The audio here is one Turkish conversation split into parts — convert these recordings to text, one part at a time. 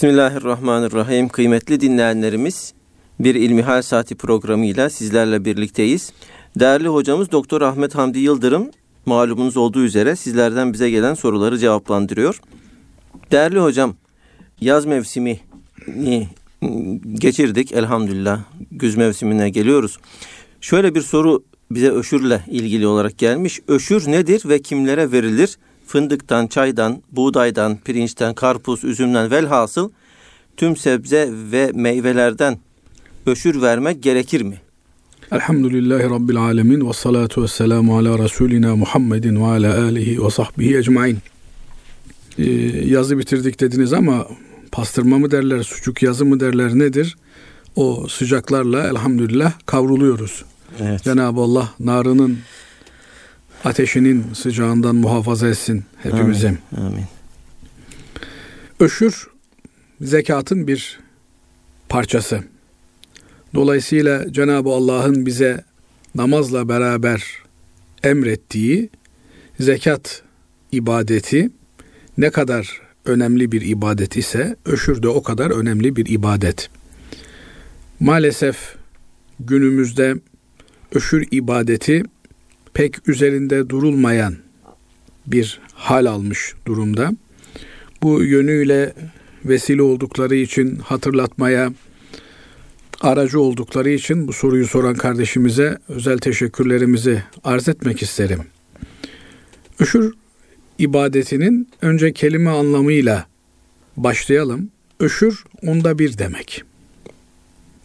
Bismillahirrahmanirrahim. Kıymetli dinleyenlerimiz bir İlmihal Saati programıyla sizlerle birlikteyiz. Değerli hocamız Doktor Ahmet Hamdi Yıldırım malumunuz olduğu üzere sizlerden bize gelen soruları cevaplandırıyor. Değerli hocam, yaz mevsimi geçirdik elhamdülillah. Güz mevsimine geliyoruz. Şöyle bir soru bize öşürle ilgili olarak gelmiş. Öşür nedir ve kimlere verilir? Fındıktan, çaydan, buğdaydan, pirinçten, karpuz, üzümden velhasıl tüm sebze ve meyvelerden öşür vermek gerekir mi? Elhamdülillahi Rabbil Alemin ve salatu ve selamu ala Resulina Muhammedin ve ala alihi ve sahbihi ecmain. Ee, yazı bitirdik dediniz ama pastırma mı derler, sucuk yazı mı derler nedir? O sıcaklarla elhamdülillah kavruluyoruz. Evet. Cenab-ı Allah narının ateşinin sıcağından muhafaza etsin hepimizi. Amin. Amin. Öşür zekatın bir parçası. Dolayısıyla Cenab-ı Allah'ın bize namazla beraber emrettiği zekat ibadeti ne kadar önemli bir ibadet ise öşür de o kadar önemli bir ibadet. Maalesef günümüzde öşür ibadeti pek üzerinde durulmayan bir hal almış durumda. Bu yönüyle vesile oldukları için hatırlatmaya aracı oldukları için bu soruyu soran kardeşimize özel teşekkürlerimizi arz etmek isterim. Öşür ibadetinin önce kelime anlamıyla başlayalım. Öşür onda bir demek.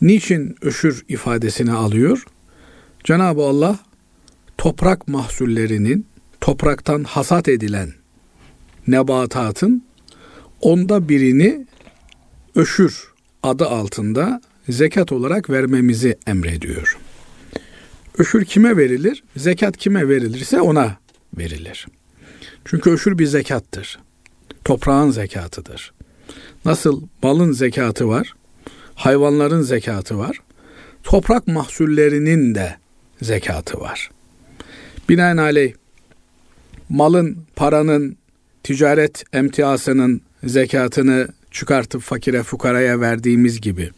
Niçin öşür ifadesini alıyor? Cenab-ı Allah toprak mahsullerinin topraktan hasat edilen nebatatın onda birini öşür adı altında zekat olarak vermemizi emrediyor. Öşür kime verilir? Zekat kime verilirse ona verilir. Çünkü öşür bir zekattır. Toprağın zekatıdır. Nasıl malın zekatı var, hayvanların zekatı var, toprak mahsullerinin de zekatı var. Binaenaleyh malın, paranın, ticaret emtiasının zekatını çıkartıp fakire fukaraya verdiğimiz gibi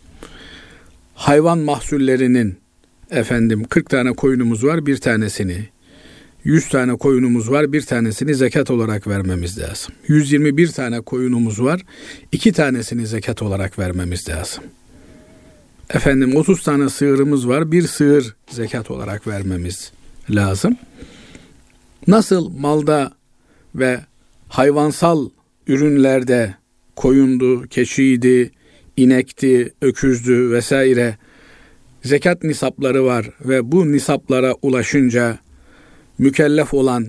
hayvan mahsullerinin efendim 40 tane koyunumuz var bir tanesini 100 tane koyunumuz var bir tanesini zekat olarak vermemiz lazım. 121 tane koyunumuz var iki tanesini zekat olarak vermemiz lazım. Efendim 30 tane sığırımız var bir sığır zekat olarak vermemiz lazım. Nasıl malda ve hayvansal ürünlerde koyundu, keçiydi, inekti, öküzdü vesaire zekat nisapları var ve bu nisaplara ulaşınca mükellef olan,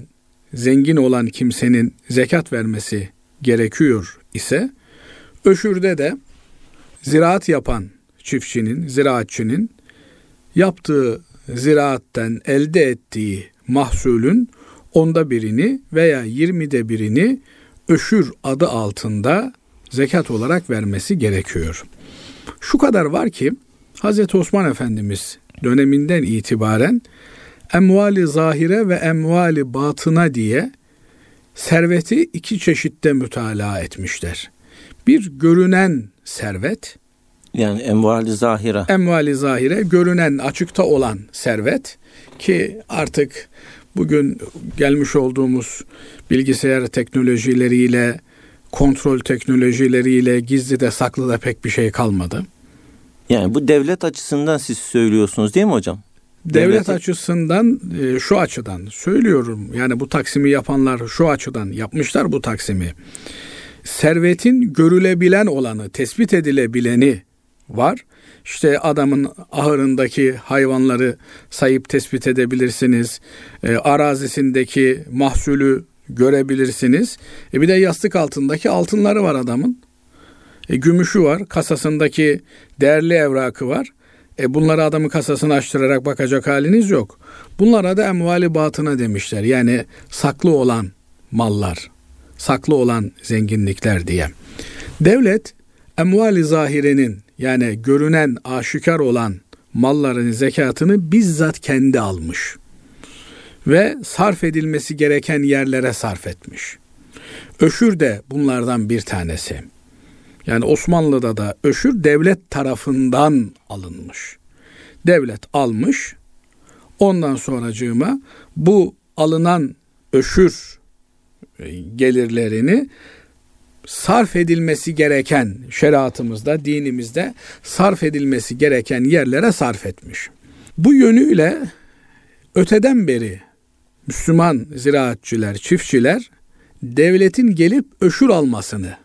zengin olan kimsenin zekat vermesi gerekiyor ise öşürde de ziraat yapan çiftçinin, ziraatçının yaptığı ziraatten elde ettiği mahsulün onda birini veya yirmide birini öşür adı altında zekat olarak vermesi gerekiyor. Şu kadar var ki Hz. Osman Efendimiz döneminden itibaren emvali zahire ve emvali batına diye serveti iki çeşitte mütalaa etmişler. Bir görünen servet, yani emvali zahire. Emvali zahire görünen açıkta olan servet ki artık bugün gelmiş olduğumuz bilgisayar teknolojileriyle kontrol teknolojileriyle gizli de saklı da pek bir şey kalmadı. Yani bu devlet açısından siz söylüyorsunuz değil mi hocam? Devlet, devlet açısından e, şu açıdan söylüyorum. Yani bu taksimi yapanlar şu açıdan yapmışlar bu taksimi. Servetin görülebilen olanı, tespit edilebileni var. İşte adamın ahırındaki hayvanları sayıp tespit edebilirsiniz. E, arazisindeki mahsulü görebilirsiniz. E bir de yastık altındaki altınları var adamın. E, gümüşü var, kasasındaki değerli evrakı var. E bunları adamın kasasını açtırarak bakacak haliniz yok. Bunlara da emvali batına demişler. Yani saklı olan mallar, saklı olan zenginlikler diye. Devlet emvali zahirenin yani görünen, aşikar olan malların zekatını bizzat kendi almış ve sarf edilmesi gereken yerlere sarf etmiş. Öşür de bunlardan bir tanesi. Yani Osmanlı'da da öşür devlet tarafından alınmış. Devlet almış. Ondan sonracığıma bu alınan öşür e, gelirlerini sarf edilmesi gereken şeriatımızda, dinimizde sarf edilmesi gereken yerlere sarf etmiş. Bu yönüyle öteden beri Müslüman ziraatçılar, çiftçiler devletin gelip öşür almasını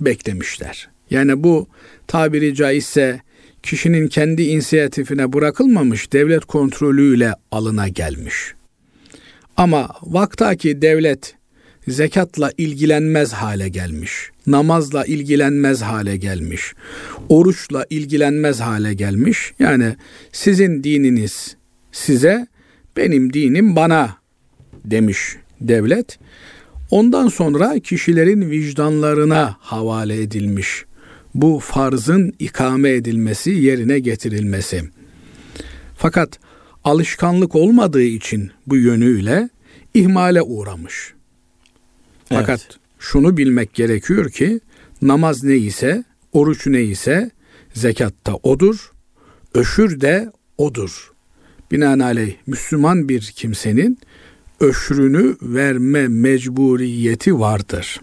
beklemişler. Yani bu tabiri caizse kişinin kendi inisiyatifine bırakılmamış devlet kontrolüyle alına gelmiş. Ama vaktaki devlet zekatla ilgilenmez hale gelmiş. Namazla ilgilenmez hale gelmiş. Oruçla ilgilenmez hale gelmiş. Yani sizin dininiz size, benim dinim bana demiş devlet. Ondan sonra kişilerin vicdanlarına havale edilmiş. Bu farzın ikame edilmesi, yerine getirilmesi. Fakat alışkanlık olmadığı için bu yönüyle ihmale uğramış. Fakat evet. şunu bilmek gerekiyor ki namaz ne ise, oruç ne ise zekatta odur, öşür de odur. Binaenaleyh Müslüman bir kimsenin öşrünü verme mecburiyeti vardır.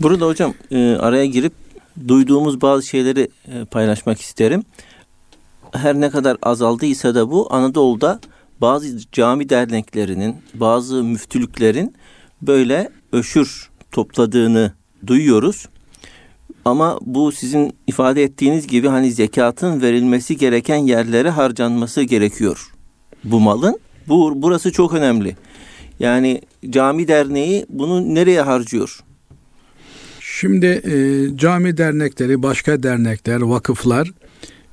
Burada hocam e, araya girip duyduğumuz bazı şeyleri e, paylaşmak isterim. Her ne kadar azaldıysa da bu Anadolu'da bazı cami derneklerinin, bazı müftülüklerin böyle öşür topladığını duyuyoruz. Ama bu sizin ifade ettiğiniz gibi hani zekatın verilmesi gereken yerlere harcanması gerekiyor bu malın. Bu burası çok önemli. Yani cami derneği bunu nereye harcıyor? Şimdi e, cami dernekleri, başka dernekler, vakıflar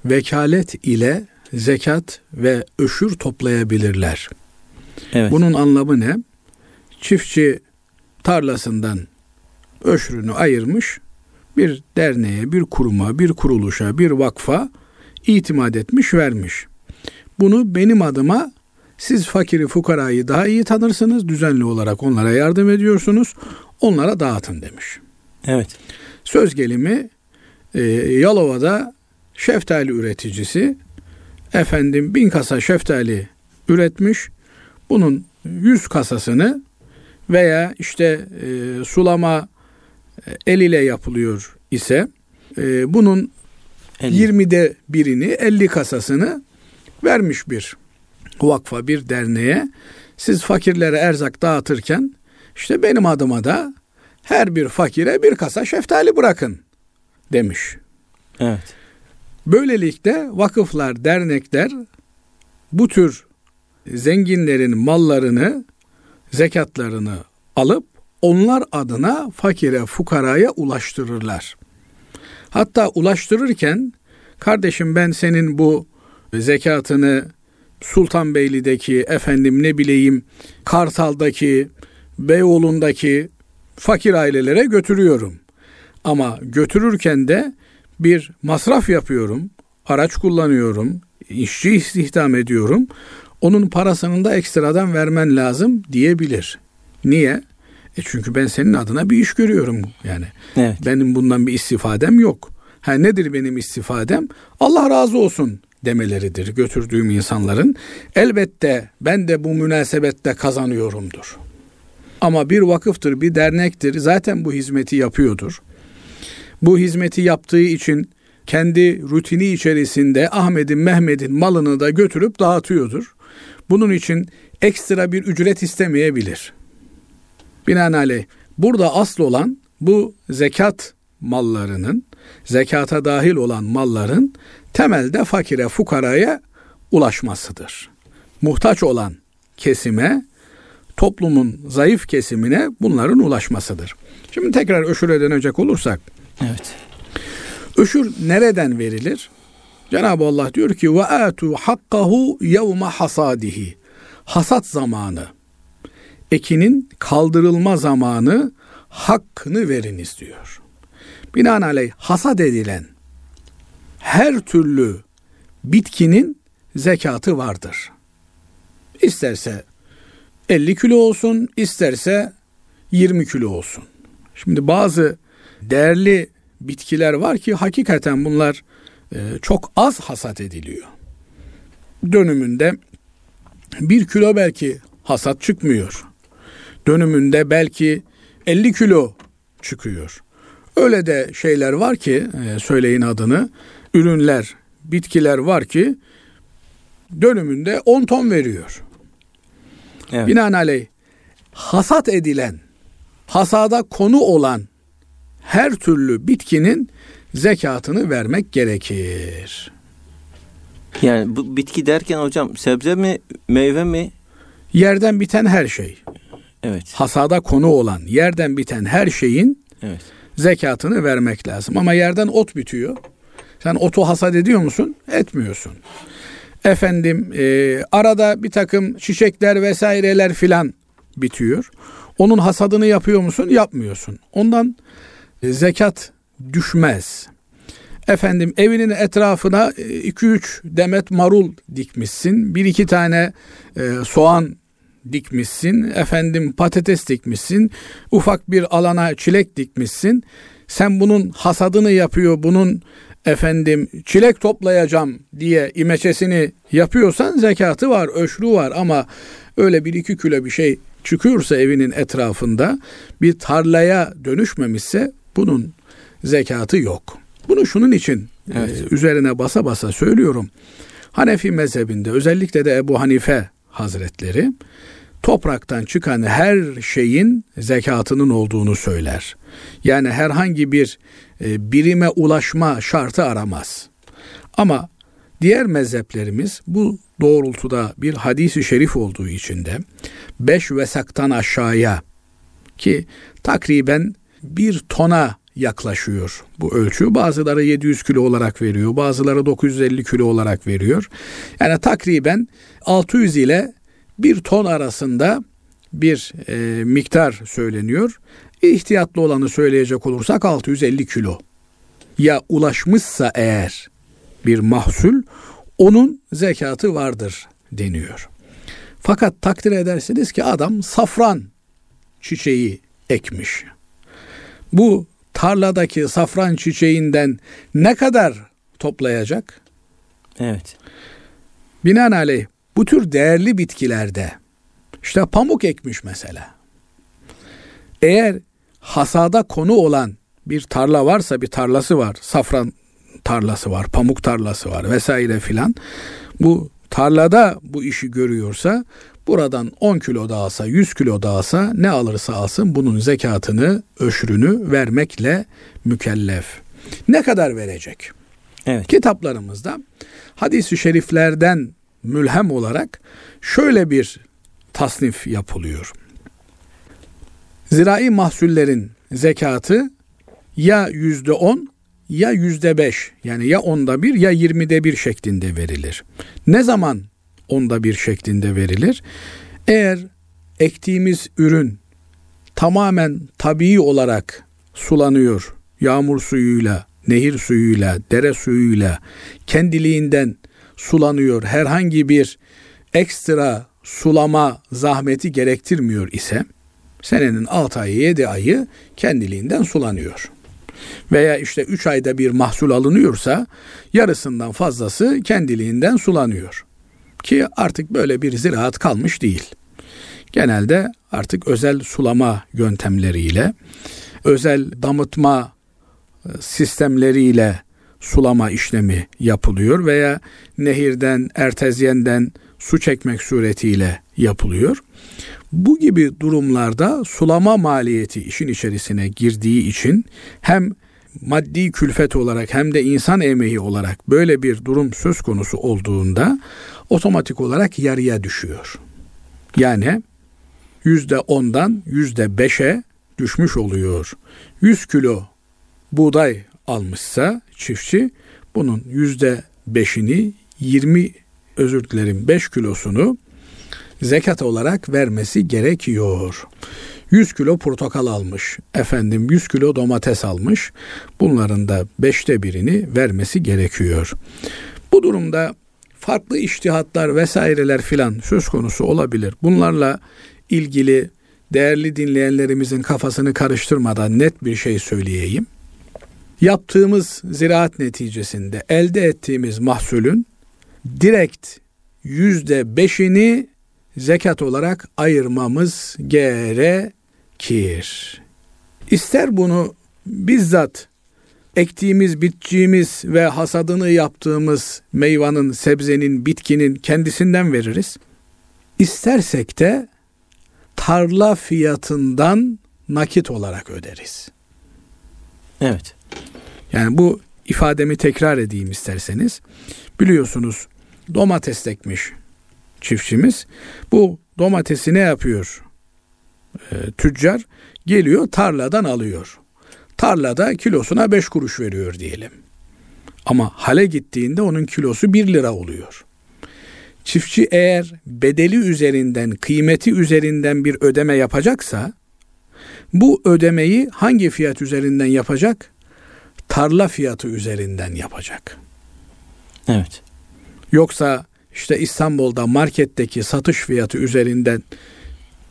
vekalet ile zekat ve öşür toplayabilirler. Evet. Bunun anlamı ne? Çiftçi tarlasından öşrünü ayırmış, bir derneğe, bir kuruma, bir kuruluşa, bir vakfa itimat etmiş, vermiş. Bunu benim adıma siz fakiri fukarayı daha iyi tanırsınız. Düzenli olarak onlara yardım ediyorsunuz. Onlara dağıtın demiş. Evet. Söz gelimi e, Yalova'da şeftali üreticisi efendim bin kasa şeftali üretmiş. Bunun yüz kasasını veya işte e, sulama e, el ile yapılıyor ise e, bunun 50. 20'de birini 50 kasasını vermiş bir vakfa bir derneğe siz fakirlere erzak dağıtırken işte benim adıma da her bir fakire bir kasa şeftali bırakın demiş. Evet. Böylelikle vakıflar, dernekler bu tür zenginlerin mallarını, zekatlarını alıp onlar adına fakire, fukaraya ulaştırırlar. Hatta ulaştırırken kardeşim ben senin bu zekatını Sultanbeyli'deki efendim ne bileyim Kartal'daki Beyoğlu'ndaki fakir ailelere götürüyorum. Ama götürürken de bir masraf yapıyorum, araç kullanıyorum, işçi istihdam ediyorum. Onun parasını da ekstradan vermen lazım diyebilir. Niye? E çünkü ben senin adına bir iş görüyorum yani. Evet. Benim bundan bir istifadem yok. Ha nedir benim istifadem? Allah razı olsun demeleridir götürdüğüm insanların. Elbette ben de bu münasebette kazanıyorumdur. Ama bir vakıftır, bir dernektir. Zaten bu hizmeti yapıyordur. Bu hizmeti yaptığı için kendi rutini içerisinde Ahmet'in, Mehmet'in malını da götürüp dağıtıyordur. Bunun için ekstra bir ücret istemeyebilir. Binaenaleyh burada asıl olan bu zekat mallarının, zekata dahil olan malların temelde fakire, fukaraya ulaşmasıdır. Muhtaç olan kesime, toplumun zayıf kesimine bunların ulaşmasıdır. Şimdi tekrar öşüre dönecek olursak. Evet. Öşür nereden verilir? Cenab-ı Allah diyor ki ve atu hakkahu yevme hasadihi. Hasat zamanı. Ekinin kaldırılma zamanı hakkını veriniz diyor. Binaenaleyh hasat edilen her türlü bitkinin zekatı vardır. İsterse 50 kilo olsun, isterse 20 kilo olsun. Şimdi bazı değerli bitkiler var ki hakikaten bunlar çok az hasat ediliyor. Dönümünde bir kilo belki hasat çıkmıyor. Dönümünde belki 50 kilo çıkıyor. Öyle de şeyler var ki e, söyleyin adını ürünler, bitkiler var ki dönümünde 10 ton veriyor. Evet. Binaenaleyh hasat edilen, hasada konu olan her türlü bitkinin zekatını vermek gerekir. Yani bu bitki derken hocam sebze mi, meyve mi? Yerden biten her şey. Evet. Hasada konu olan, yerden biten her şeyin evet. zekatını vermek lazım. Ama yerden ot bitiyor. Sen otu hasat ediyor musun? Etmiyorsun. Efendim e, arada bir takım çiçekler vesaireler filan bitiyor. Onun hasadını yapıyor musun? Yapmıyorsun. Ondan e, zekat düşmez. Efendim evinin etrafına 2-3 e, demet marul dikmişsin. Bir iki tane e, soğan dikmişsin. Efendim patates dikmişsin. Ufak bir alana çilek dikmişsin. Sen bunun hasadını yapıyor, bunun efendim çilek toplayacağım diye imeçesini yapıyorsan zekatı var, öşrü var ama öyle bir iki kilo bir şey çıkıyorsa evinin etrafında bir tarlaya dönüşmemişse bunun zekatı yok. Bunu şunun için evet. e, üzerine basa basa söylüyorum. Hanefi mezhebinde özellikle de Ebu Hanife Hazretleri topraktan çıkan her şeyin zekatının olduğunu söyler. Yani herhangi bir e, birime ulaşma şartı aramaz. Ama diğer mezheplerimiz bu doğrultuda bir hadisi şerif olduğu için de beş vesaktan aşağıya ki takriben bir tona yaklaşıyor bu ölçü. Bazıları 700 kilo olarak veriyor, bazıları 950 kilo olarak veriyor. Yani takriben 600 ile bir ton arasında bir e, miktar söyleniyor. İhtiyatlı olanı söyleyecek olursak 650 kilo. Ya ulaşmışsa eğer bir mahsul onun zekatı vardır deniyor. Fakat takdir edersiniz ki adam safran çiçeği ekmiş. Bu tarladaki safran çiçeğinden ne kadar toplayacak? Evet. Binaenaleyh bu tür değerli bitkilerde işte pamuk ekmiş mesela. Eğer hasada konu olan bir tarla varsa bir tarlası var. Safran tarlası var, pamuk tarlası var vesaire filan. Bu tarlada bu işi görüyorsa buradan 10 kilo da alsa 100 kilo da alsa ne alırsa alsın bunun zekatını öşrünü vermekle mükellef. Ne kadar verecek? Evet. Kitaplarımızda hadis-i şeriflerden mülhem olarak şöyle bir tasnif yapılıyor. Zirai mahsullerin zekatı ya yüzde on ya yüzde beş yani ya onda bir ya yirmide bir şeklinde verilir. Ne zaman onda bir şeklinde verilir? Eğer ektiğimiz ürün tamamen tabii olarak sulanıyor, yağmur suyuyla, nehir suyuyla, dere suyuyla kendiliğinden sulanıyor, herhangi bir ekstra sulama zahmeti gerektirmiyor ise senenin 6 ayı 7 ayı kendiliğinden sulanıyor. Veya işte 3 ayda bir mahsul alınıyorsa yarısından fazlası kendiliğinden sulanıyor. Ki artık böyle bir ziraat kalmış değil. Genelde artık özel sulama yöntemleriyle, özel damıtma e, sistemleriyle sulama işlemi yapılıyor veya nehirden, ertezyenden su çekmek suretiyle yapılıyor. Bu gibi durumlarda sulama maliyeti işin içerisine girdiği için hem maddi külfet olarak hem de insan emeği olarak böyle bir durum söz konusu olduğunda otomatik olarak yarıya düşüyor. Yani yüzde ondan yüzde beşe düşmüş oluyor. 100 kilo buğday almışsa çiftçi bunun yüzde beşini 20 özür dilerim 5 kilosunu zekat olarak vermesi gerekiyor. 100 kilo portakal almış, efendim 100 kilo domates almış. Bunların da beşte birini vermesi gerekiyor. Bu durumda farklı iştihatlar vesaireler filan söz konusu olabilir. Bunlarla ilgili değerli dinleyenlerimizin kafasını karıştırmadan net bir şey söyleyeyim. yaptığımız ziraat neticesinde elde ettiğimiz mahsulün direkt yüzde beşini zekat olarak ayırmamız gerekir. İster bunu bizzat ektiğimiz, bittiğimiz ve hasadını yaptığımız meyvanın, sebzenin, bitkinin kendisinden veririz. İstersek de tarla fiyatından nakit olarak öderiz. Evet. Yani bu ifademi tekrar edeyim isterseniz. Biliyorsunuz domates ekmiş çiftçimiz. Bu domatesi ne yapıyor? Ee, tüccar geliyor tarladan alıyor. Tarlada kilosuna 5 kuruş veriyor diyelim. Ama hale gittiğinde onun kilosu 1 lira oluyor. Çiftçi eğer bedeli üzerinden, kıymeti üzerinden bir ödeme yapacaksa bu ödemeyi hangi fiyat üzerinden yapacak? Tarla fiyatı üzerinden yapacak. Evet. Yoksa işte İstanbul'da marketteki satış fiyatı üzerinden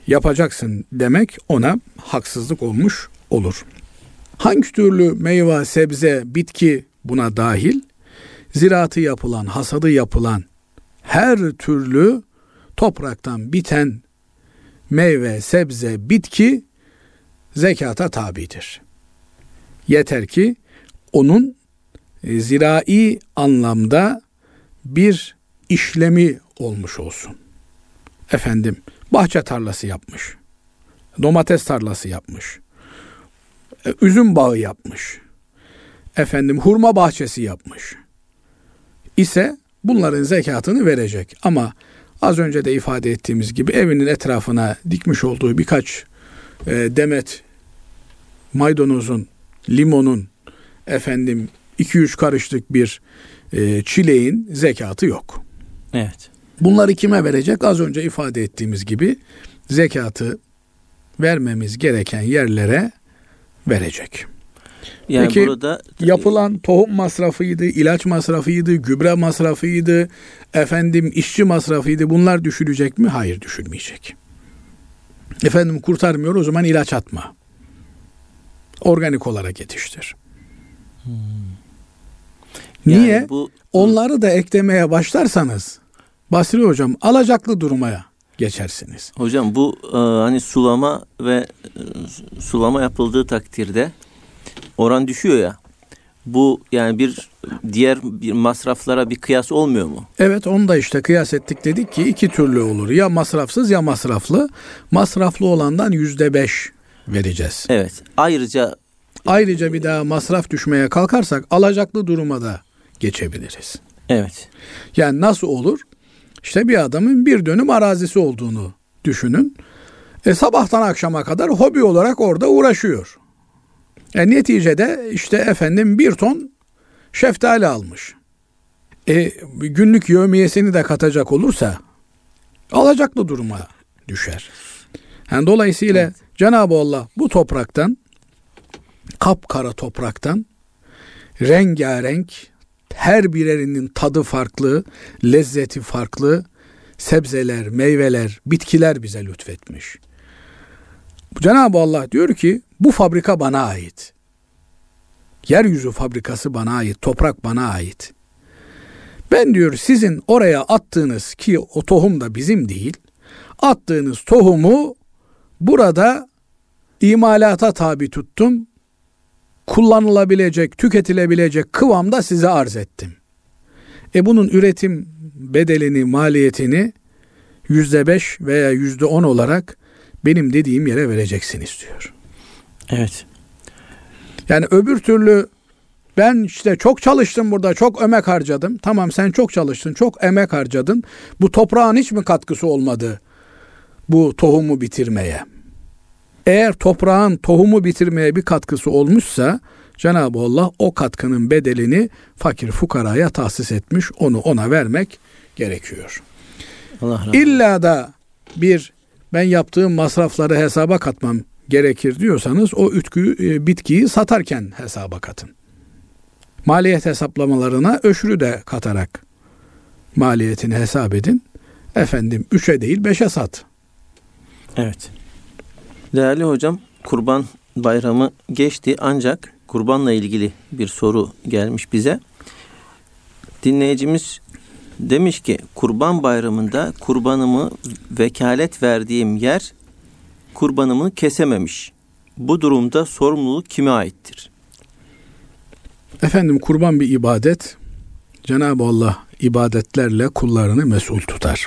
yapacaksın demek ona haksızlık olmuş olur. Hangi türlü meyve, sebze, bitki buna dahil? Ziraatı yapılan, hasadı yapılan her türlü topraktan biten meyve, sebze, bitki zekata tabidir. Yeter ki onun e, zirai anlamda bir işlemi olmuş olsun. Efendim bahçe tarlası yapmış. Domates tarlası yapmış. E, üzüm bağı yapmış. Efendim hurma bahçesi yapmış. İse bunların zekatını verecek. Ama az önce de ifade ettiğimiz gibi evinin etrafına dikmiş olduğu birkaç e, demet maydanozun, limonun, efendim 2-3 karışlık bir e, çileğin zekatı yok. Evet. Bunları kime verecek? Az önce ifade ettiğimiz gibi zekatı vermemiz gereken yerlere verecek. Yani Peki, burada Yapılan tohum masrafıydı, ilaç masrafıydı, gübre masrafıydı, efendim işçi masrafıydı. Bunlar düşülecek mi? Hayır düşülmeyecek. Efendim kurtarmıyor o zaman ilaç atma. Organik olarak yetiştir. yani Niye? bu Onları da eklemeye başlarsanız Basri hocam alacaklı durmaya geçersiniz. hocam bu e, hani sulama ve e, sulama yapıldığı takdirde oran düşüyor ya. Bu yani bir diğer bir masraflara bir kıyas olmuyor mu? Evet onu da işte kıyas ettik dedik ki iki türlü olur. Ya masrafsız ya masraflı. Masraflı olandan yüzde beş vereceğiz. Evet. Ayrıca Ayrıca bir daha masraf düşmeye kalkarsak alacaklı duruma da geçebiliriz. evet. Yani nasıl olur? İşte bir adamın bir dönüm arazisi olduğunu düşünün. E, sabahtan akşama kadar hobi olarak orada uğraşıyor. E, neticede işte efendim bir ton şeftali almış. E, günlük yevmiyesini de katacak olursa alacaklı duruma düşer. Yani dolayısıyla Cenab-ı Allah bu topraktan kapkara topraktan rengarenk her birerinin tadı farklı, lezzeti farklı sebzeler, meyveler, bitkiler bize lütfetmiş. Cenab-ı Allah diyor ki bu fabrika bana ait. Yeryüzü fabrikası bana ait, toprak bana ait. Ben diyor sizin oraya attığınız ki o tohum da bizim değil. Attığınız tohumu burada imalata tabi tuttum. Kullanılabilecek, tüketilebilecek kıvamda size arz ettim. E bunun üretim bedelini, maliyetini yüzde beş veya yüzde on olarak benim dediğim yere vereceksiniz diyor. Evet. Yani öbür türlü ben işte çok çalıştım burada, çok emek harcadım. Tamam sen çok çalıştın, çok emek harcadın. Bu toprağın hiç mi katkısı olmadı bu tohumu bitirmeye? Eğer toprağın tohumu bitirmeye bir katkısı olmuşsa Cenab-ı Allah o katkının bedelini fakir fukaraya tahsis etmiş. Onu ona vermek gerekiyor. Allah razı. İlla da bir ben yaptığım masrafları hesaba katmam gerekir diyorsanız o ütkü, e, bitkiyi satarken hesaba katın. Maliyet hesaplamalarına öşrü de katarak maliyetini hesap edin. Efendim 3'e değil 5'e sat. Evet. Değerli hocam, Kurban Bayramı geçti ancak kurbanla ilgili bir soru gelmiş bize. Dinleyicimiz demiş ki kurban bayramında kurbanımı vekalet verdiğim yer kurbanımı kesememiş. Bu durumda sorumluluk kime aittir? Efendim kurban bir ibadet. Cenab-ı Allah ibadetlerle kullarını mesul tutar.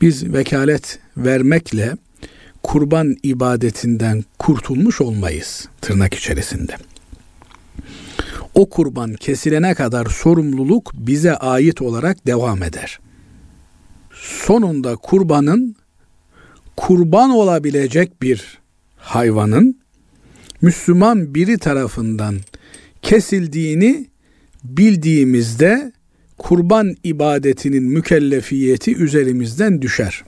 Biz vekalet vermekle kurban ibadetinden kurtulmuş olmayız tırnak içerisinde. O kurban kesilene kadar sorumluluk bize ait olarak devam eder. Sonunda kurbanın kurban olabilecek bir hayvanın Müslüman biri tarafından kesildiğini bildiğimizde kurban ibadetinin mükellefiyeti üzerimizden düşer.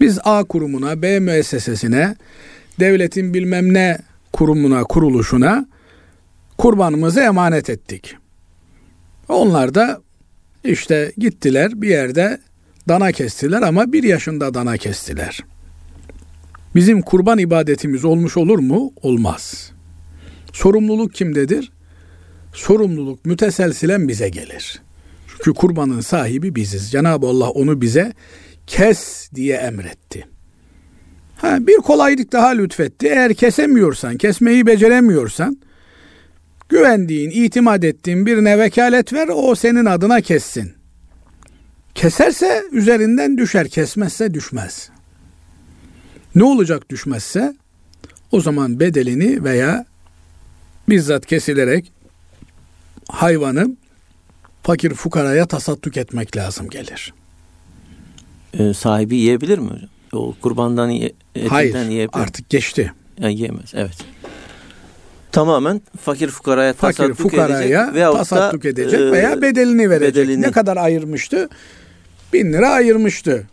Biz A kurumuna, B müessesesine, devletin bilmem ne kurumuna, kuruluşuna kurbanımızı emanet ettik. Onlar da işte gittiler bir yerde dana kestiler ama bir yaşında dana kestiler. Bizim kurban ibadetimiz olmuş olur mu? Olmaz. Sorumluluk kimdedir? Sorumluluk müteselsilen bize gelir. Çünkü kurbanın sahibi biziz. Cenab-ı Allah onu bize kes diye emretti. Ha, bir kolaylık daha lütfetti. Eğer kesemiyorsan, kesmeyi beceremiyorsan güvendiğin, itimat ettiğin birine vekalet ver, o senin adına kessin. Keserse üzerinden düşer, kesmezse düşmez. Ne olacak düşmezse? O zaman bedelini veya bizzat kesilerek hayvanı fakir fukaraya tasadduk etmek lazım gelir. Ee, sahibi yiyebilir mi hocam? O kurbandan ye, etinden Hayır yiyebilir artık geçti. Yani yiyemez evet. Tamamen fakir fukaraya Fakir tasadduk fukaraya edecek veyahut da, tasadduk edecek e, veya bedelini verecek. bedelini. Ne kadar ayırmıştı? Bin lira ayırmıştı.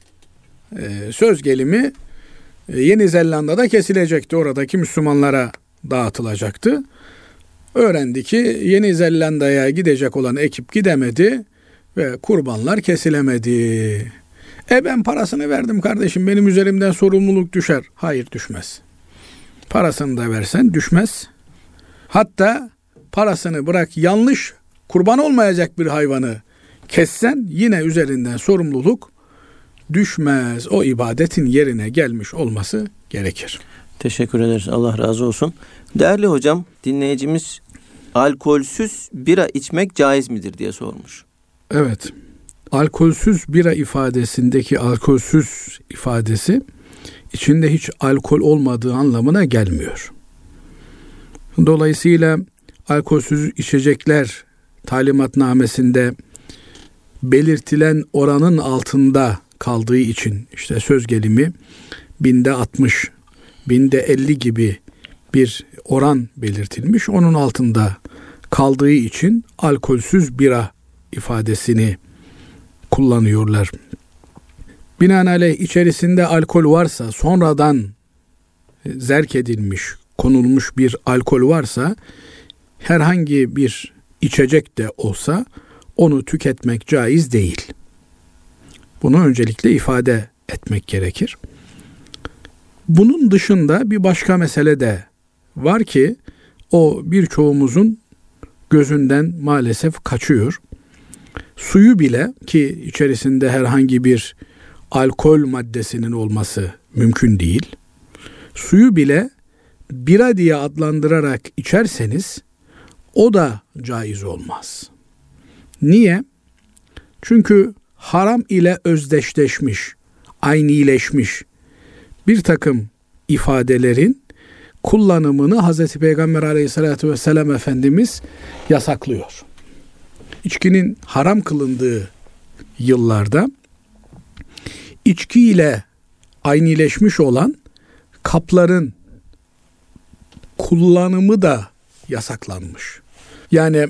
Ee, söz gelimi e, Yeni Zelanda'da kesilecekti. Oradaki Müslümanlara dağıtılacaktı. Öğrendi ki Yeni Zelanda'ya gidecek olan ekip gidemedi ve kurbanlar kesilemedi. E ben parasını verdim kardeşim benim üzerimden sorumluluk düşer. Hayır düşmez. Parasını da versen düşmez. Hatta parasını bırak yanlış kurban olmayacak bir hayvanı kessen yine üzerinden sorumluluk düşmez. O ibadetin yerine gelmiş olması gerekir. Teşekkür ederiz. Allah razı olsun. Değerli hocam, dinleyicimiz alkolsüz bira içmek caiz midir diye sormuş. Evet. Alkolsüz bira ifadesindeki alkolsüz ifadesi içinde hiç alkol olmadığı anlamına gelmiyor. Dolayısıyla alkolsüz içecekler talimatnamesinde belirtilen oranın altında kaldığı için işte söz gelimi binde 60, binde 50 gibi bir oran belirtilmiş. Onun altında kaldığı için alkolsüz bira ifadesini kullanıyorlar. Binaenaleyh içerisinde alkol varsa sonradan zerk edilmiş, konulmuş bir alkol varsa herhangi bir içecek de olsa onu tüketmek caiz değil. Bunu öncelikle ifade etmek gerekir. Bunun dışında bir başka mesele de var ki o birçoğumuzun gözünden maalesef kaçıyor. Suyu bile ki içerisinde herhangi bir alkol maddesinin olması mümkün değil. Suyu bile bira diye adlandırarak içerseniz o da caiz olmaz. Niye? Çünkü haram ile özdeşleşmiş, aynileşmiş bir takım ifadelerin kullanımını Hz. Peygamber aleyhissalatü vesselam Efendimiz yasaklıyor. İçkinin haram kılındığı yıllarda içki ile aynileşmiş olan kapların kullanımı da yasaklanmış. Yani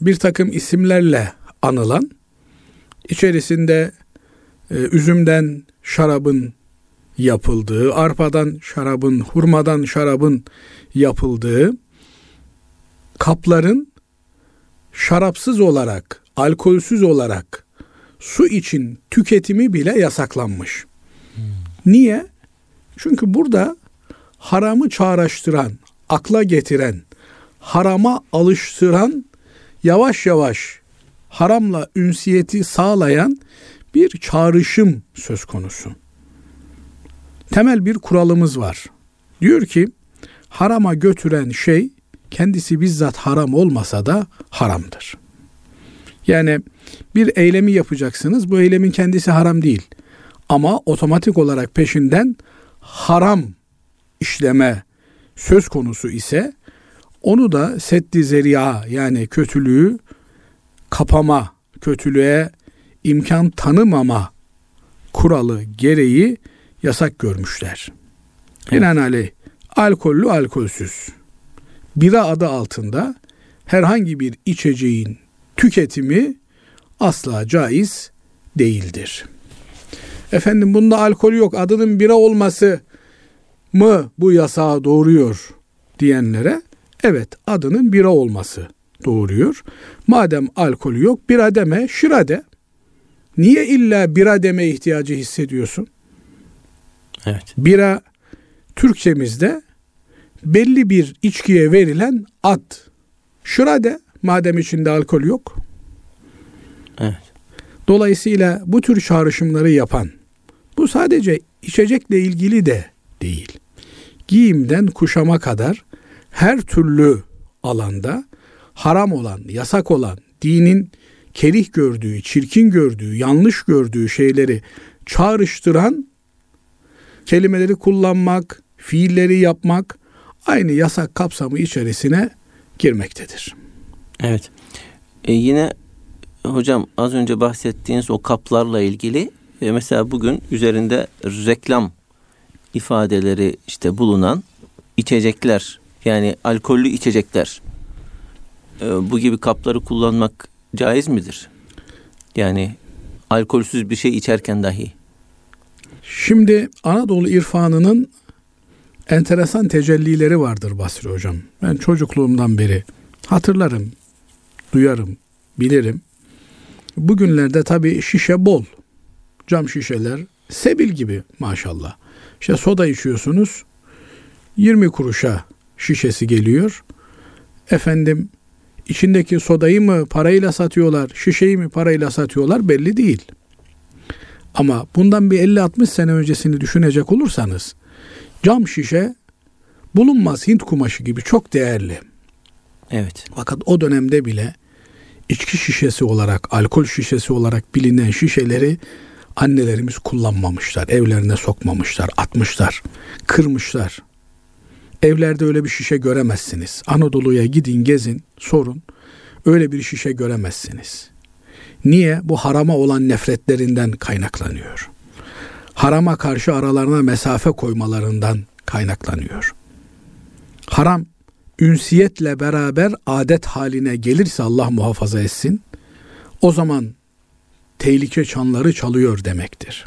bir takım isimlerle anılan içerisinde e, üzümden şarabın yapıldığı, arpadan şarabın, hurmadan şarabın yapıldığı kapların şarapsız olarak, alkolsüz olarak su için tüketimi bile yasaklanmış. Niye? Çünkü burada haramı çağrıştıran, akla getiren, harama alıştıran, yavaş yavaş haramla ünsiyeti sağlayan bir çağrışım söz konusu. Temel bir kuralımız var. Diyor ki harama götüren şey kendisi bizzat haram olmasa da haramdır. Yani bir eylemi yapacaksınız. Bu eylemin kendisi haram değil. Ama otomatik olarak peşinden haram işleme söz konusu ise onu da seddi zeriya yani kötülüğü kapama, kötülüğe imkan tanımama kuralı gereği yasak görmüşler. Evet. Binaenaleyh alkollü alkolsüz bira adı altında herhangi bir içeceğin tüketimi asla caiz değildir. Efendim bunda alkol yok adının bira olması mı bu yasağı doğuruyor diyenlere evet adının bira olması doğuruyor. Madem alkol yok bira deme şıra de. Niye illa bira deme ihtiyacı hissediyorsun? Evet. Bira Türkçemizde belli bir içkiye verilen ad. Şıra de madem içinde alkol yok. Evet. Dolayısıyla bu tür çağrışımları yapan bu sadece içecekle ilgili de değil. Giyimden kuşama kadar her türlü alanda haram olan, yasak olan, dinin kerih gördüğü, çirkin gördüğü, yanlış gördüğü şeyleri çağrıştıran kelimeleri kullanmak, fiilleri yapmak aynı yasak kapsamı içerisine girmektedir. Evet. E yine hocam az önce bahsettiğiniz o kaplarla ilgili e mesela bugün üzerinde reklam ifadeleri işte bulunan içecekler yani alkollü içecekler e, bu gibi kapları kullanmak caiz midir? Yani alkolsüz bir şey içerken dahi. Şimdi Anadolu irfanının enteresan tecellileri vardır Basri Hocam. Ben çocukluğumdan beri hatırlarım, duyarım, bilirim. Bugünlerde tabii şişe bol. Cam şişeler sebil gibi maşallah. İşte soda içiyorsunuz 20 kuruşa şişesi geliyor. Efendim içindeki sodayı mı parayla satıyorlar, şişeyi mi parayla satıyorlar belli değil. Ama bundan bir 50-60 sene öncesini düşünecek olursanız cam şişe bulunmaz Hint kumaşı gibi çok değerli. Evet. Fakat o dönemde bile içki şişesi olarak, alkol şişesi olarak bilinen şişeleri annelerimiz kullanmamışlar. Evlerine sokmamışlar, atmışlar, kırmışlar. Evlerde öyle bir şişe göremezsiniz. Anadolu'ya gidin, gezin, sorun. Öyle bir şişe göremezsiniz. Niye? Bu harama olan nefretlerinden kaynaklanıyor. Harama karşı aralarına mesafe koymalarından kaynaklanıyor. Haram ünsiyetle beraber adet haline gelirse Allah muhafaza etsin. O zaman tehlike çanları çalıyor demektir.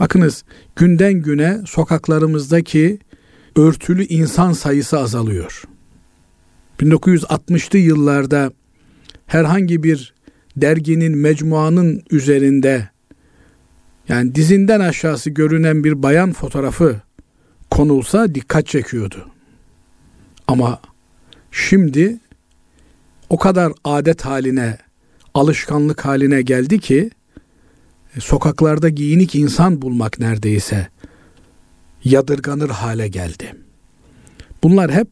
Bakınız günden güne sokaklarımızdaki örtülü insan sayısı azalıyor. 1960'lı yıllarda herhangi bir derginin mecmuanın üzerinde yani dizinden aşağısı görünen bir bayan fotoğrafı konulsa dikkat çekiyordu. Ama şimdi o kadar adet haline, alışkanlık haline geldi ki sokaklarda giyinik insan bulmak neredeyse yadırganır hale geldi. Bunlar hep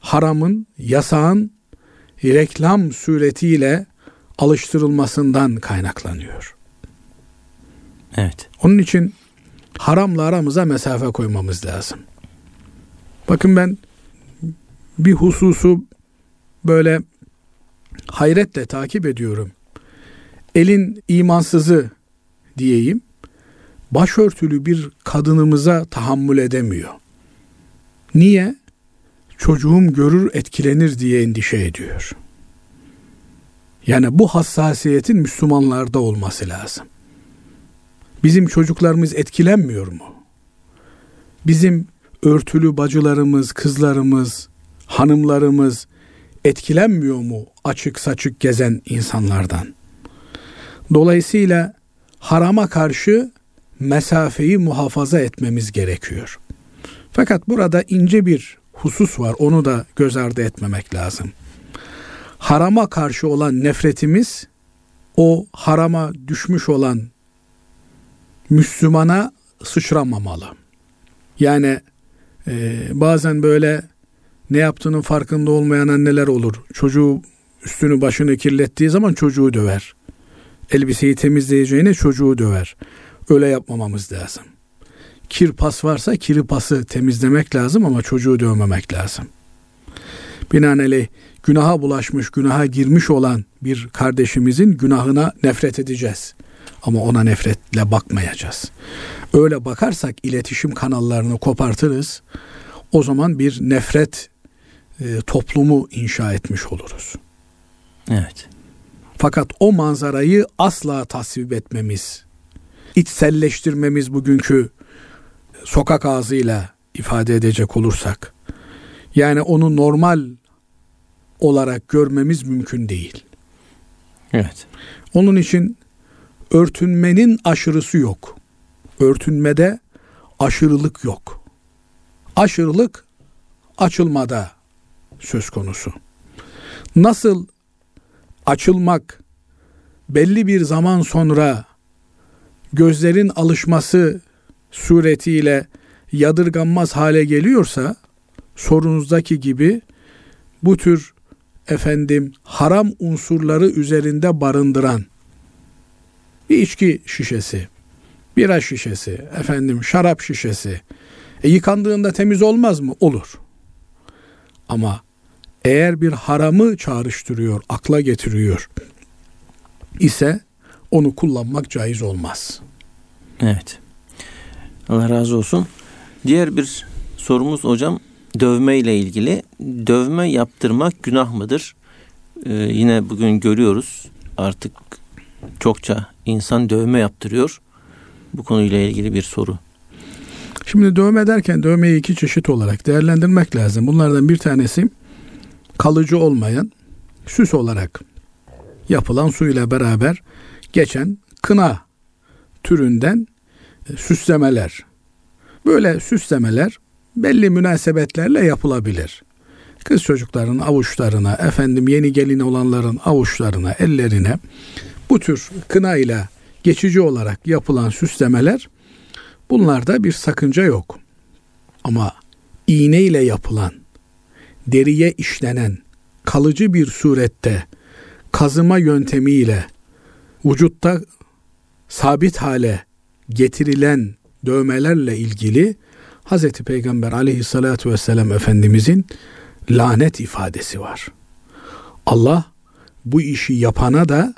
haramın, yasağın reklam suretiyle alıştırılmasından kaynaklanıyor. Evet. Onun için haramla aramıza mesafe koymamız lazım. Bakın ben bir hususu böyle hayretle takip ediyorum. Elin imansızı diyeyim başörtülü bir kadınımıza tahammül edemiyor. Niye? Çocuğum görür etkilenir diye endişe ediyor. Yani bu hassasiyetin Müslümanlarda olması lazım. Bizim çocuklarımız etkilenmiyor mu? Bizim örtülü bacılarımız, kızlarımız, hanımlarımız etkilenmiyor mu açık saçık gezen insanlardan? Dolayısıyla harama karşı mesafeyi muhafaza etmemiz gerekiyor. Fakat burada ince bir husus var. Onu da göz ardı etmemek lazım. Harama karşı olan nefretimiz o harama düşmüş olan Müslümana sıçramamalı. Yani e, bazen böyle ne yaptığının farkında olmayan anneler olur. Çocuğu üstünü başını kirlettiği zaman çocuğu döver. Elbiseyi temizleyeceğine çocuğu döver. Öyle yapmamamız lazım. Kir pas varsa kiri pası temizlemek lazım ama çocuğu dövmemek lazım. Binaenaleyh günaha bulaşmış, günaha girmiş olan bir kardeşimizin günahına nefret edeceğiz. Ama ona nefretle bakmayacağız. Öyle bakarsak iletişim kanallarını kopartırız. O zaman bir nefret e, toplumu inşa etmiş oluruz. Evet. Fakat o manzarayı asla tasvip etmemiz, içselleştirmemiz bugünkü sokak ağzıyla ifade edecek olursak, yani onu normal olarak görmemiz mümkün değil. Evet. Onun için örtünmenin aşırısı yok. Örtünmede aşırılık yok. Aşırılık açılmada söz konusu. Nasıl açılmak belli bir zaman sonra gözlerin alışması suretiyle yadırganmaz hale geliyorsa sorunuzdaki gibi bu tür efendim haram unsurları üzerinde barındıran bir içki şişesi, bira şişesi, efendim şarap şişesi e, yıkandığında temiz olmaz mı? Olur. Ama eğer bir haramı çağrıştırıyor, akla getiriyor ise onu kullanmak caiz olmaz. Evet. Allah razı olsun. Diğer bir sorumuz hocam dövme ile ilgili. Dövme yaptırmak günah mıdır? Ee, yine bugün görüyoruz artık çokça insan dövme yaptırıyor. Bu konuyla ilgili bir soru. Şimdi dövme derken dövmeyi iki çeşit olarak değerlendirmek lazım. Bunlardan bir tanesi kalıcı olmayan süs olarak yapılan suyla beraber geçen kına türünden e, süslemeler. Böyle süslemeler belli münasebetlerle yapılabilir. Kız çocukların avuçlarına, efendim yeni gelin olanların avuçlarına, ellerine bu tür kına ile geçici olarak yapılan süslemeler bunlarda bir sakınca yok. Ama iğne ile yapılan, deriye işlenen, kalıcı bir surette kazıma yöntemiyle vücutta sabit hale getirilen dövmelerle ilgili Hz. Peygamber aleyhissalatü vesselam Efendimizin lanet ifadesi var. Allah bu işi yapana da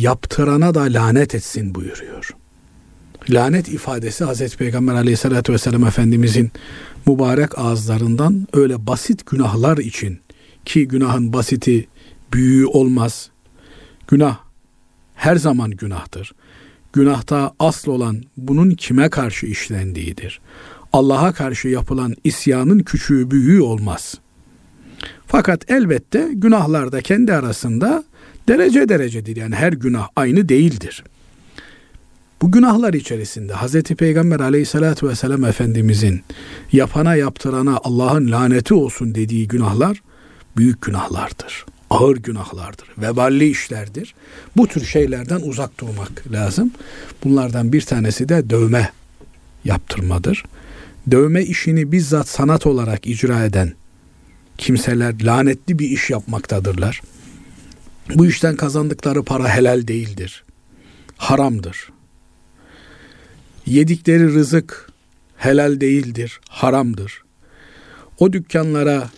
yaptırana da lanet etsin buyuruyor. Lanet ifadesi Hz. Peygamber aleyhissalatü vesselam Efendimizin mübarek ağızlarından öyle basit günahlar için ki günahın basiti büyüğü olmaz. Günah her zaman günahtır. Günahta asıl olan bunun kime karşı işlendiğidir. Allah'a karşı yapılan isyanın küçüğü büyüğü olmaz. Fakat elbette günahlar da kendi arasında derece derecedir. Yani her günah aynı değildir. Bu günahlar içerisinde Hz. Peygamber aleyhissalatü vesselam Efendimizin yapana yaptırana Allah'ın laneti olsun dediği günahlar büyük günahlardır. Ağır günahlardır. Veballi işlerdir. Bu tür şeylerden uzak durmak lazım. Bunlardan bir tanesi de dövme yaptırmadır. Dövme işini bizzat sanat olarak icra eden kimseler lanetli bir iş yapmaktadırlar. Bu işten kazandıkları para helal değildir. Haramdır. Yedikleri rızık helal değildir, haramdır. O dükkanlara,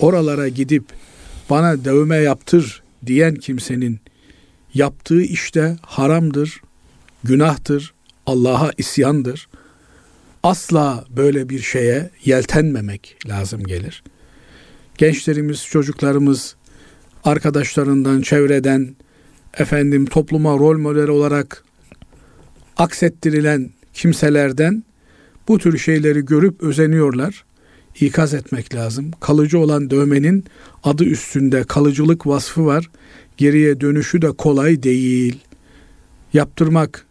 oralara gidip bana dövme yaptır diyen kimsenin yaptığı işte haramdır, günahtır, Allah'a isyandır. Asla böyle bir şeye yeltenmemek lazım gelir. Gençlerimiz, çocuklarımız arkadaşlarından, çevreden, efendim topluma rol model olarak aksettirilen kimselerden bu tür şeyleri görüp özeniyorlar. İkaz etmek lazım. Kalıcı olan dövmenin adı üstünde kalıcılık vasfı var. Geriye dönüşü de kolay değil. Yaptırmak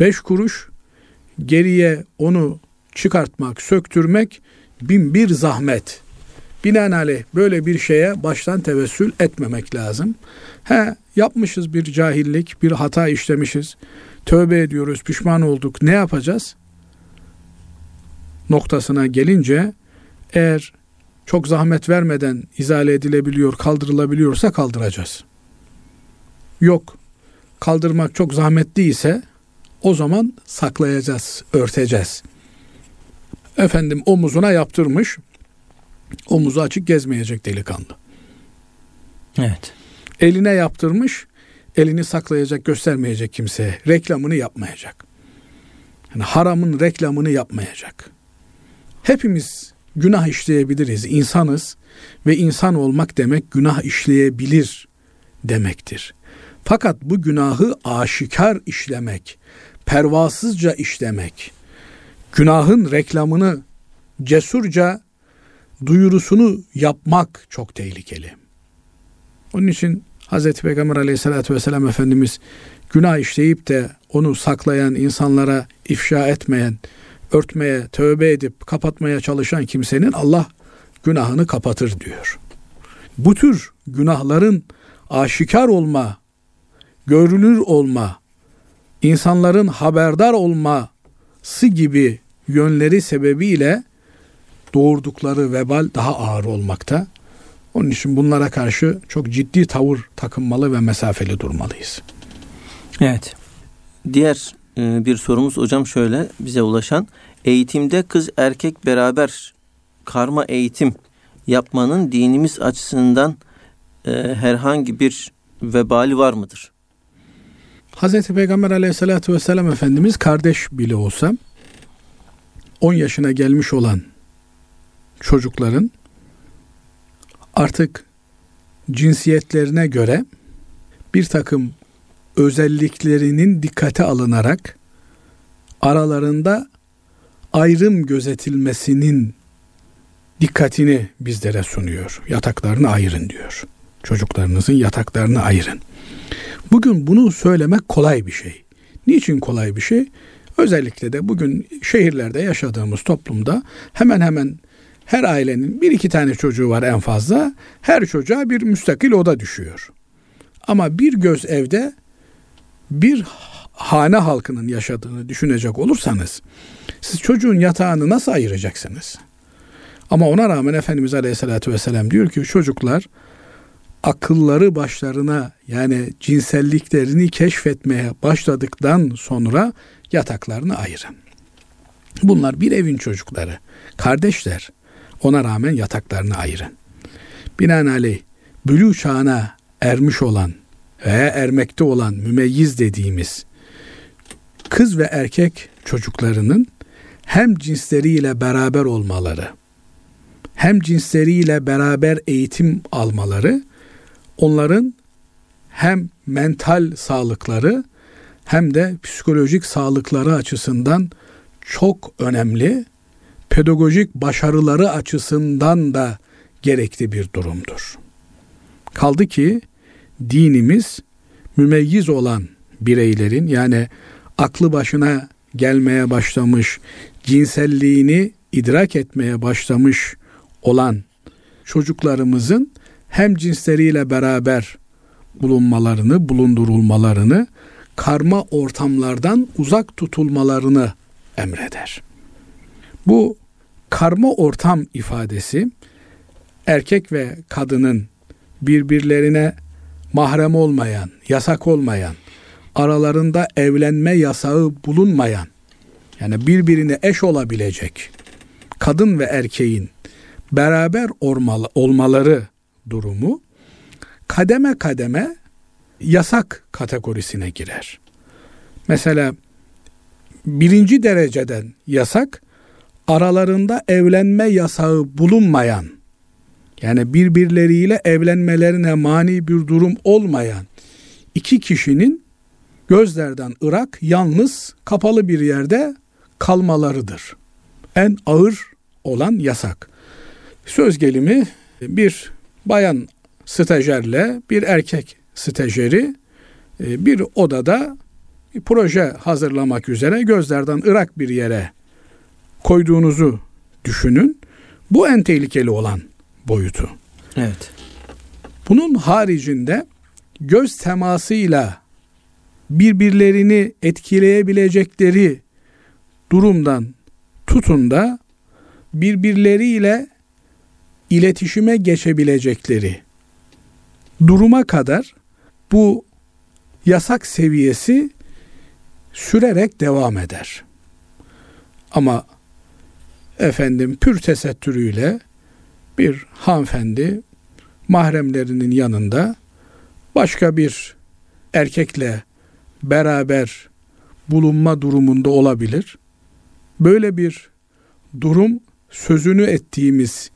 beş kuruş, geriye onu çıkartmak, söktürmek bin bir zahmet. Binaenaleyh böyle bir şeye baştan tevessül etmemek lazım. He yapmışız bir cahillik, bir hata işlemişiz. Tövbe ediyoruz, pişman olduk. Ne yapacağız? Noktasına gelince eğer çok zahmet vermeden izale edilebiliyor, kaldırılabiliyorsa kaldıracağız. Yok, kaldırmak çok zahmetli ise o zaman saklayacağız, örteceğiz. Efendim omuzuna yaptırmış, omuzu açık gezmeyecek delikanlı. Evet. Eline yaptırmış, elini saklayacak, göstermeyecek kimseye. Reklamını yapmayacak. Yani haramın reklamını yapmayacak. Hepimiz günah işleyebiliriz. İnsanız ve insan olmak demek günah işleyebilir demektir. Fakat bu günahı aşikar işlemek, pervasızca işlemek, günahın reklamını cesurca duyurusunu yapmak çok tehlikeli. Onun için Hz. Peygamber aleyhissalatü vesselam Efendimiz günah işleyip de onu saklayan, insanlara ifşa etmeyen, örtmeye, tövbe edip kapatmaya çalışan kimsenin Allah günahını kapatır diyor. Bu tür günahların aşikar olma, görülür olma, insanların haberdar olması gibi yönleri sebebiyle doğurdukları vebal daha ağır olmakta. Onun için bunlara karşı çok ciddi tavır takınmalı ve mesafeli durmalıyız. Evet. Diğer e, bir sorumuz hocam şöyle bize ulaşan. Eğitimde kız erkek beraber karma eğitim yapmanın dinimiz açısından e, herhangi bir vebali var mıdır? Hz. Peygamber aleyhissalatü vesselam Efendimiz kardeş bile olsa 10 yaşına gelmiş olan çocukların artık cinsiyetlerine göre bir takım özelliklerinin dikkate alınarak aralarında ayrım gözetilmesinin dikkatini bizlere sunuyor. Yataklarını ayırın diyor. Çocuklarınızın yataklarını ayırın. Bugün bunu söylemek kolay bir şey. Niçin kolay bir şey? Özellikle de bugün şehirlerde yaşadığımız toplumda hemen hemen her ailenin bir iki tane çocuğu var en fazla. Her çocuğa bir müstakil oda düşüyor. Ama bir göz evde bir hane halkının yaşadığını düşünecek olursanız siz çocuğun yatağını nasıl ayıracaksınız? Ama ona rağmen Efendimiz Aleyhisselatü Vesselam diyor ki çocuklar akılları başlarına yani cinselliklerini keşfetmeye başladıktan sonra yataklarını ayırın. Bunlar bir evin çocukları, kardeşler. Ona rağmen yataklarını ayırın. Binaenaleyh bülü çağına ermiş olan veya ermekte olan mümeyyiz dediğimiz kız ve erkek çocuklarının hem cinsleriyle beraber olmaları, hem cinsleriyle beraber eğitim almaları, onların hem mental sağlıkları hem de psikolojik sağlıkları açısından çok önemli, pedagojik başarıları açısından da gerekli bir durumdur. Kaldı ki dinimiz mümeyyiz olan bireylerin yani aklı başına gelmeye başlamış, cinselliğini idrak etmeye başlamış olan çocuklarımızın hem cinsleriyle beraber bulunmalarını, bulundurulmalarını, karma ortamlardan uzak tutulmalarını emreder. Bu karma ortam ifadesi erkek ve kadının birbirlerine mahrem olmayan, yasak olmayan, aralarında evlenme yasağı bulunmayan, yani birbirine eş olabilecek kadın ve erkeğin beraber olmalı, olmaları durumu kademe kademe yasak kategorisine girer. Mesela birinci dereceden yasak aralarında evlenme yasağı bulunmayan yani birbirleriyle evlenmelerine mani bir durum olmayan iki kişinin gözlerden ırak yalnız kapalı bir yerde kalmalarıdır. En ağır olan yasak. Söz gelimi bir bayan stajyerle bir erkek stajyeri e, bir odada bir proje hazırlamak üzere gözlerden ırak bir yere koyduğunuzu düşünün. Bu en tehlikeli olan boyutu. Evet. Bunun haricinde göz temasıyla birbirlerini etkileyebilecekleri durumdan tutun da birbirleriyle iletişime geçebilecekleri duruma kadar bu yasak seviyesi sürerek devam eder. Ama efendim pür tesettürüyle bir hanımefendi mahremlerinin yanında başka bir erkekle beraber bulunma durumunda olabilir. Böyle bir durum sözünü ettiğimiz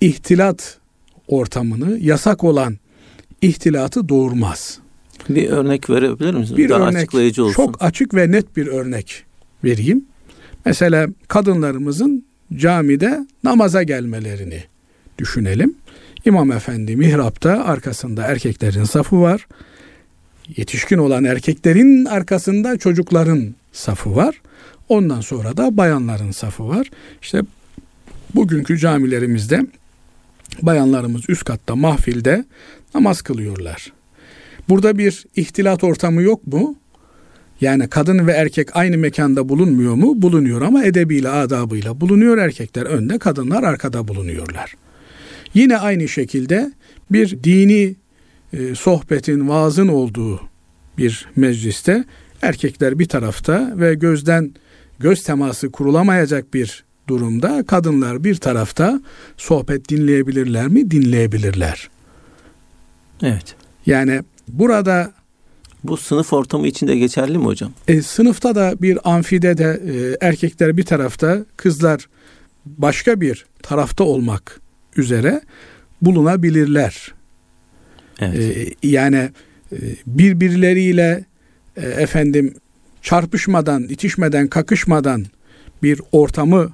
ihtilat ortamını yasak olan ihtilatı doğurmaz. Bir örnek verebilir misiniz? Bir Daha örnek, açıklayıcı olsun. çok açık ve net bir örnek vereyim. Mesela kadınlarımızın camide namaza gelmelerini düşünelim. İmam Efendi mihrapta arkasında erkeklerin safı var. Yetişkin olan erkeklerin arkasında çocukların safı var. Ondan sonra da bayanların safı var. İşte bugünkü camilerimizde bayanlarımız üst katta mahfilde namaz kılıyorlar. Burada bir ihtilat ortamı yok mu? Yani kadın ve erkek aynı mekanda bulunmuyor mu? Bulunuyor ama edebiyle, adabıyla bulunuyor. Erkekler önde, kadınlar arkada bulunuyorlar. Yine aynı şekilde bir dini e, sohbetin, vaazın olduğu bir mecliste erkekler bir tarafta ve gözden göz teması kurulamayacak bir durumda kadınlar bir tarafta sohbet dinleyebilirler mi? Dinleyebilirler. Evet. Yani burada Bu sınıf ortamı için de geçerli mi hocam? E, sınıfta da bir amfide de e, erkekler bir tarafta, kızlar başka bir tarafta olmak üzere bulunabilirler. Evet. E, yani e, birbirleriyle e, efendim çarpışmadan, itişmeden, kakışmadan bir ortamı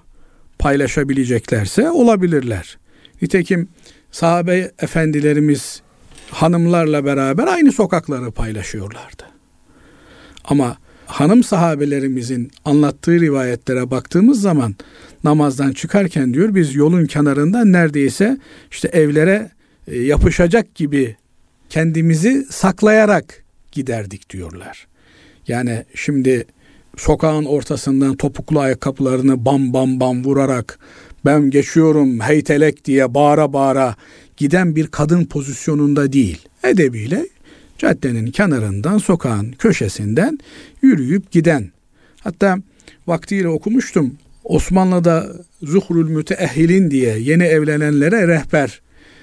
paylaşabileceklerse olabilirler. Nitekim sahabe efendilerimiz hanımlarla beraber aynı sokakları paylaşıyorlardı. Ama hanım sahabelerimizin anlattığı rivayetlere baktığımız zaman namazdan çıkarken diyor biz yolun kenarında neredeyse işte evlere e, yapışacak gibi kendimizi saklayarak giderdik diyorlar. Yani şimdi sokağın ortasından topuklu ayakkabılarını bam bam bam vurarak ben geçiyorum heytelek diye bağıra bağıra giden bir kadın pozisyonunda değil. Edebiyle caddenin kenarından, sokağın köşesinden yürüyüp giden. Hatta vaktiyle okumuştum. Osmanlı'da Zuhrul Müteehhilin diye yeni evlenenlere rehber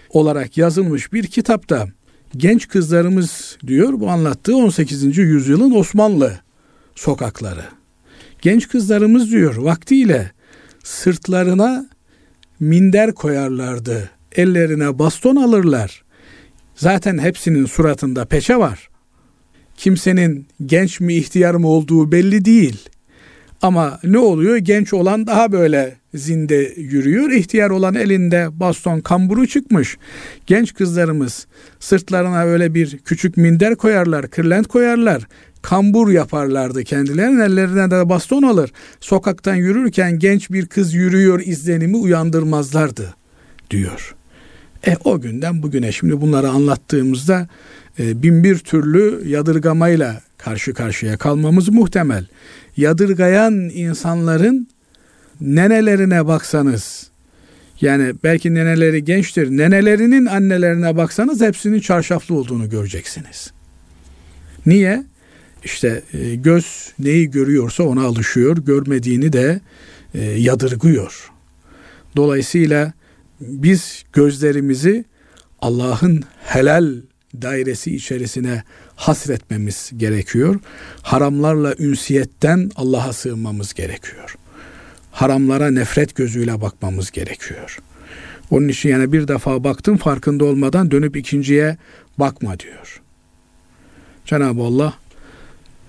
olarak yazılmış bir kitapta genç kızlarımız diyor bu anlattığı 18. yüzyılın Osmanlı sokakları. Genç kızlarımız diyor vaktiyle sırtlarına minder koyarlardı. Ellerine baston alırlar. Zaten hepsinin suratında peçe var. Kimsenin genç mi ihtiyar mı olduğu belli değil. Ama ne oluyor? Genç olan daha böyle zinde yürüyor. İhtiyar olan elinde baston kamburu çıkmış. Genç kızlarımız sırtlarına öyle bir küçük minder koyarlar, kırlent koyarlar. Kambur yaparlardı kendilerinin ellerine de baston alır. Sokaktan yürürken genç bir kız yürüyor izlenimi uyandırmazlardı diyor. E o günden bugüne şimdi bunları anlattığımızda e, bin bir türlü yadırgamayla karşı karşıya kalmamız muhtemel. Yadırgayan insanların nenelerine baksanız yani belki neneleri gençtir. Nenelerinin annelerine baksanız hepsinin çarşaflı olduğunu göreceksiniz. Niye? İşte e, göz neyi görüyorsa ona alışıyor. Görmediğini de e, yadırgıyor. Dolayısıyla biz gözlerimizi Allah'ın helal dairesi içerisine hasretmemiz gerekiyor. Haramlarla ünsiyetten Allah'a sığınmamız gerekiyor. Haramlara nefret gözüyle bakmamız gerekiyor. Onun için yani bir defa baktın farkında olmadan dönüp ikinciye bakma diyor. Cenab-ı Allah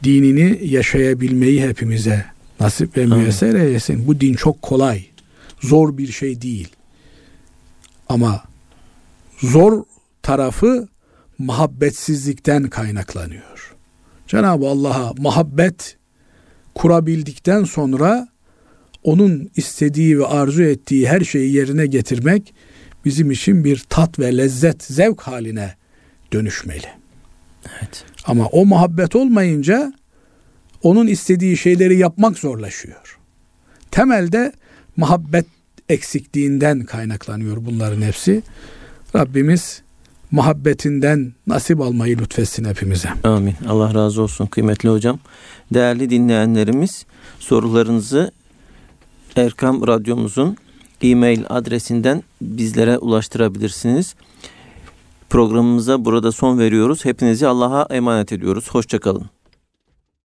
dinini yaşayabilmeyi hepimize nasip ve müyesser eylesin. Bu din çok kolay. Zor bir şey değil. Ama zor tarafı muhabbetsizlikten kaynaklanıyor. Cenab-ı Allah'a muhabbet kurabildikten sonra onun istediği ve arzu ettiği her şeyi yerine getirmek bizim için bir tat ve lezzet, zevk haline dönüşmeli. Evet. Ama o muhabbet olmayınca onun istediği şeyleri yapmak zorlaşıyor. Temelde muhabbet eksikliğinden kaynaklanıyor bunların hepsi. Rabbimiz muhabbetinden nasip almayı lütfetsin hepimize. Amin. Allah razı olsun kıymetli hocam. Değerli dinleyenlerimiz sorularınızı Erkam Radyomuzun e-mail adresinden bizlere ulaştırabilirsiniz. Programımıza burada son veriyoruz. Hepinizi Allah'a emanet ediyoruz. Hoşçakalın.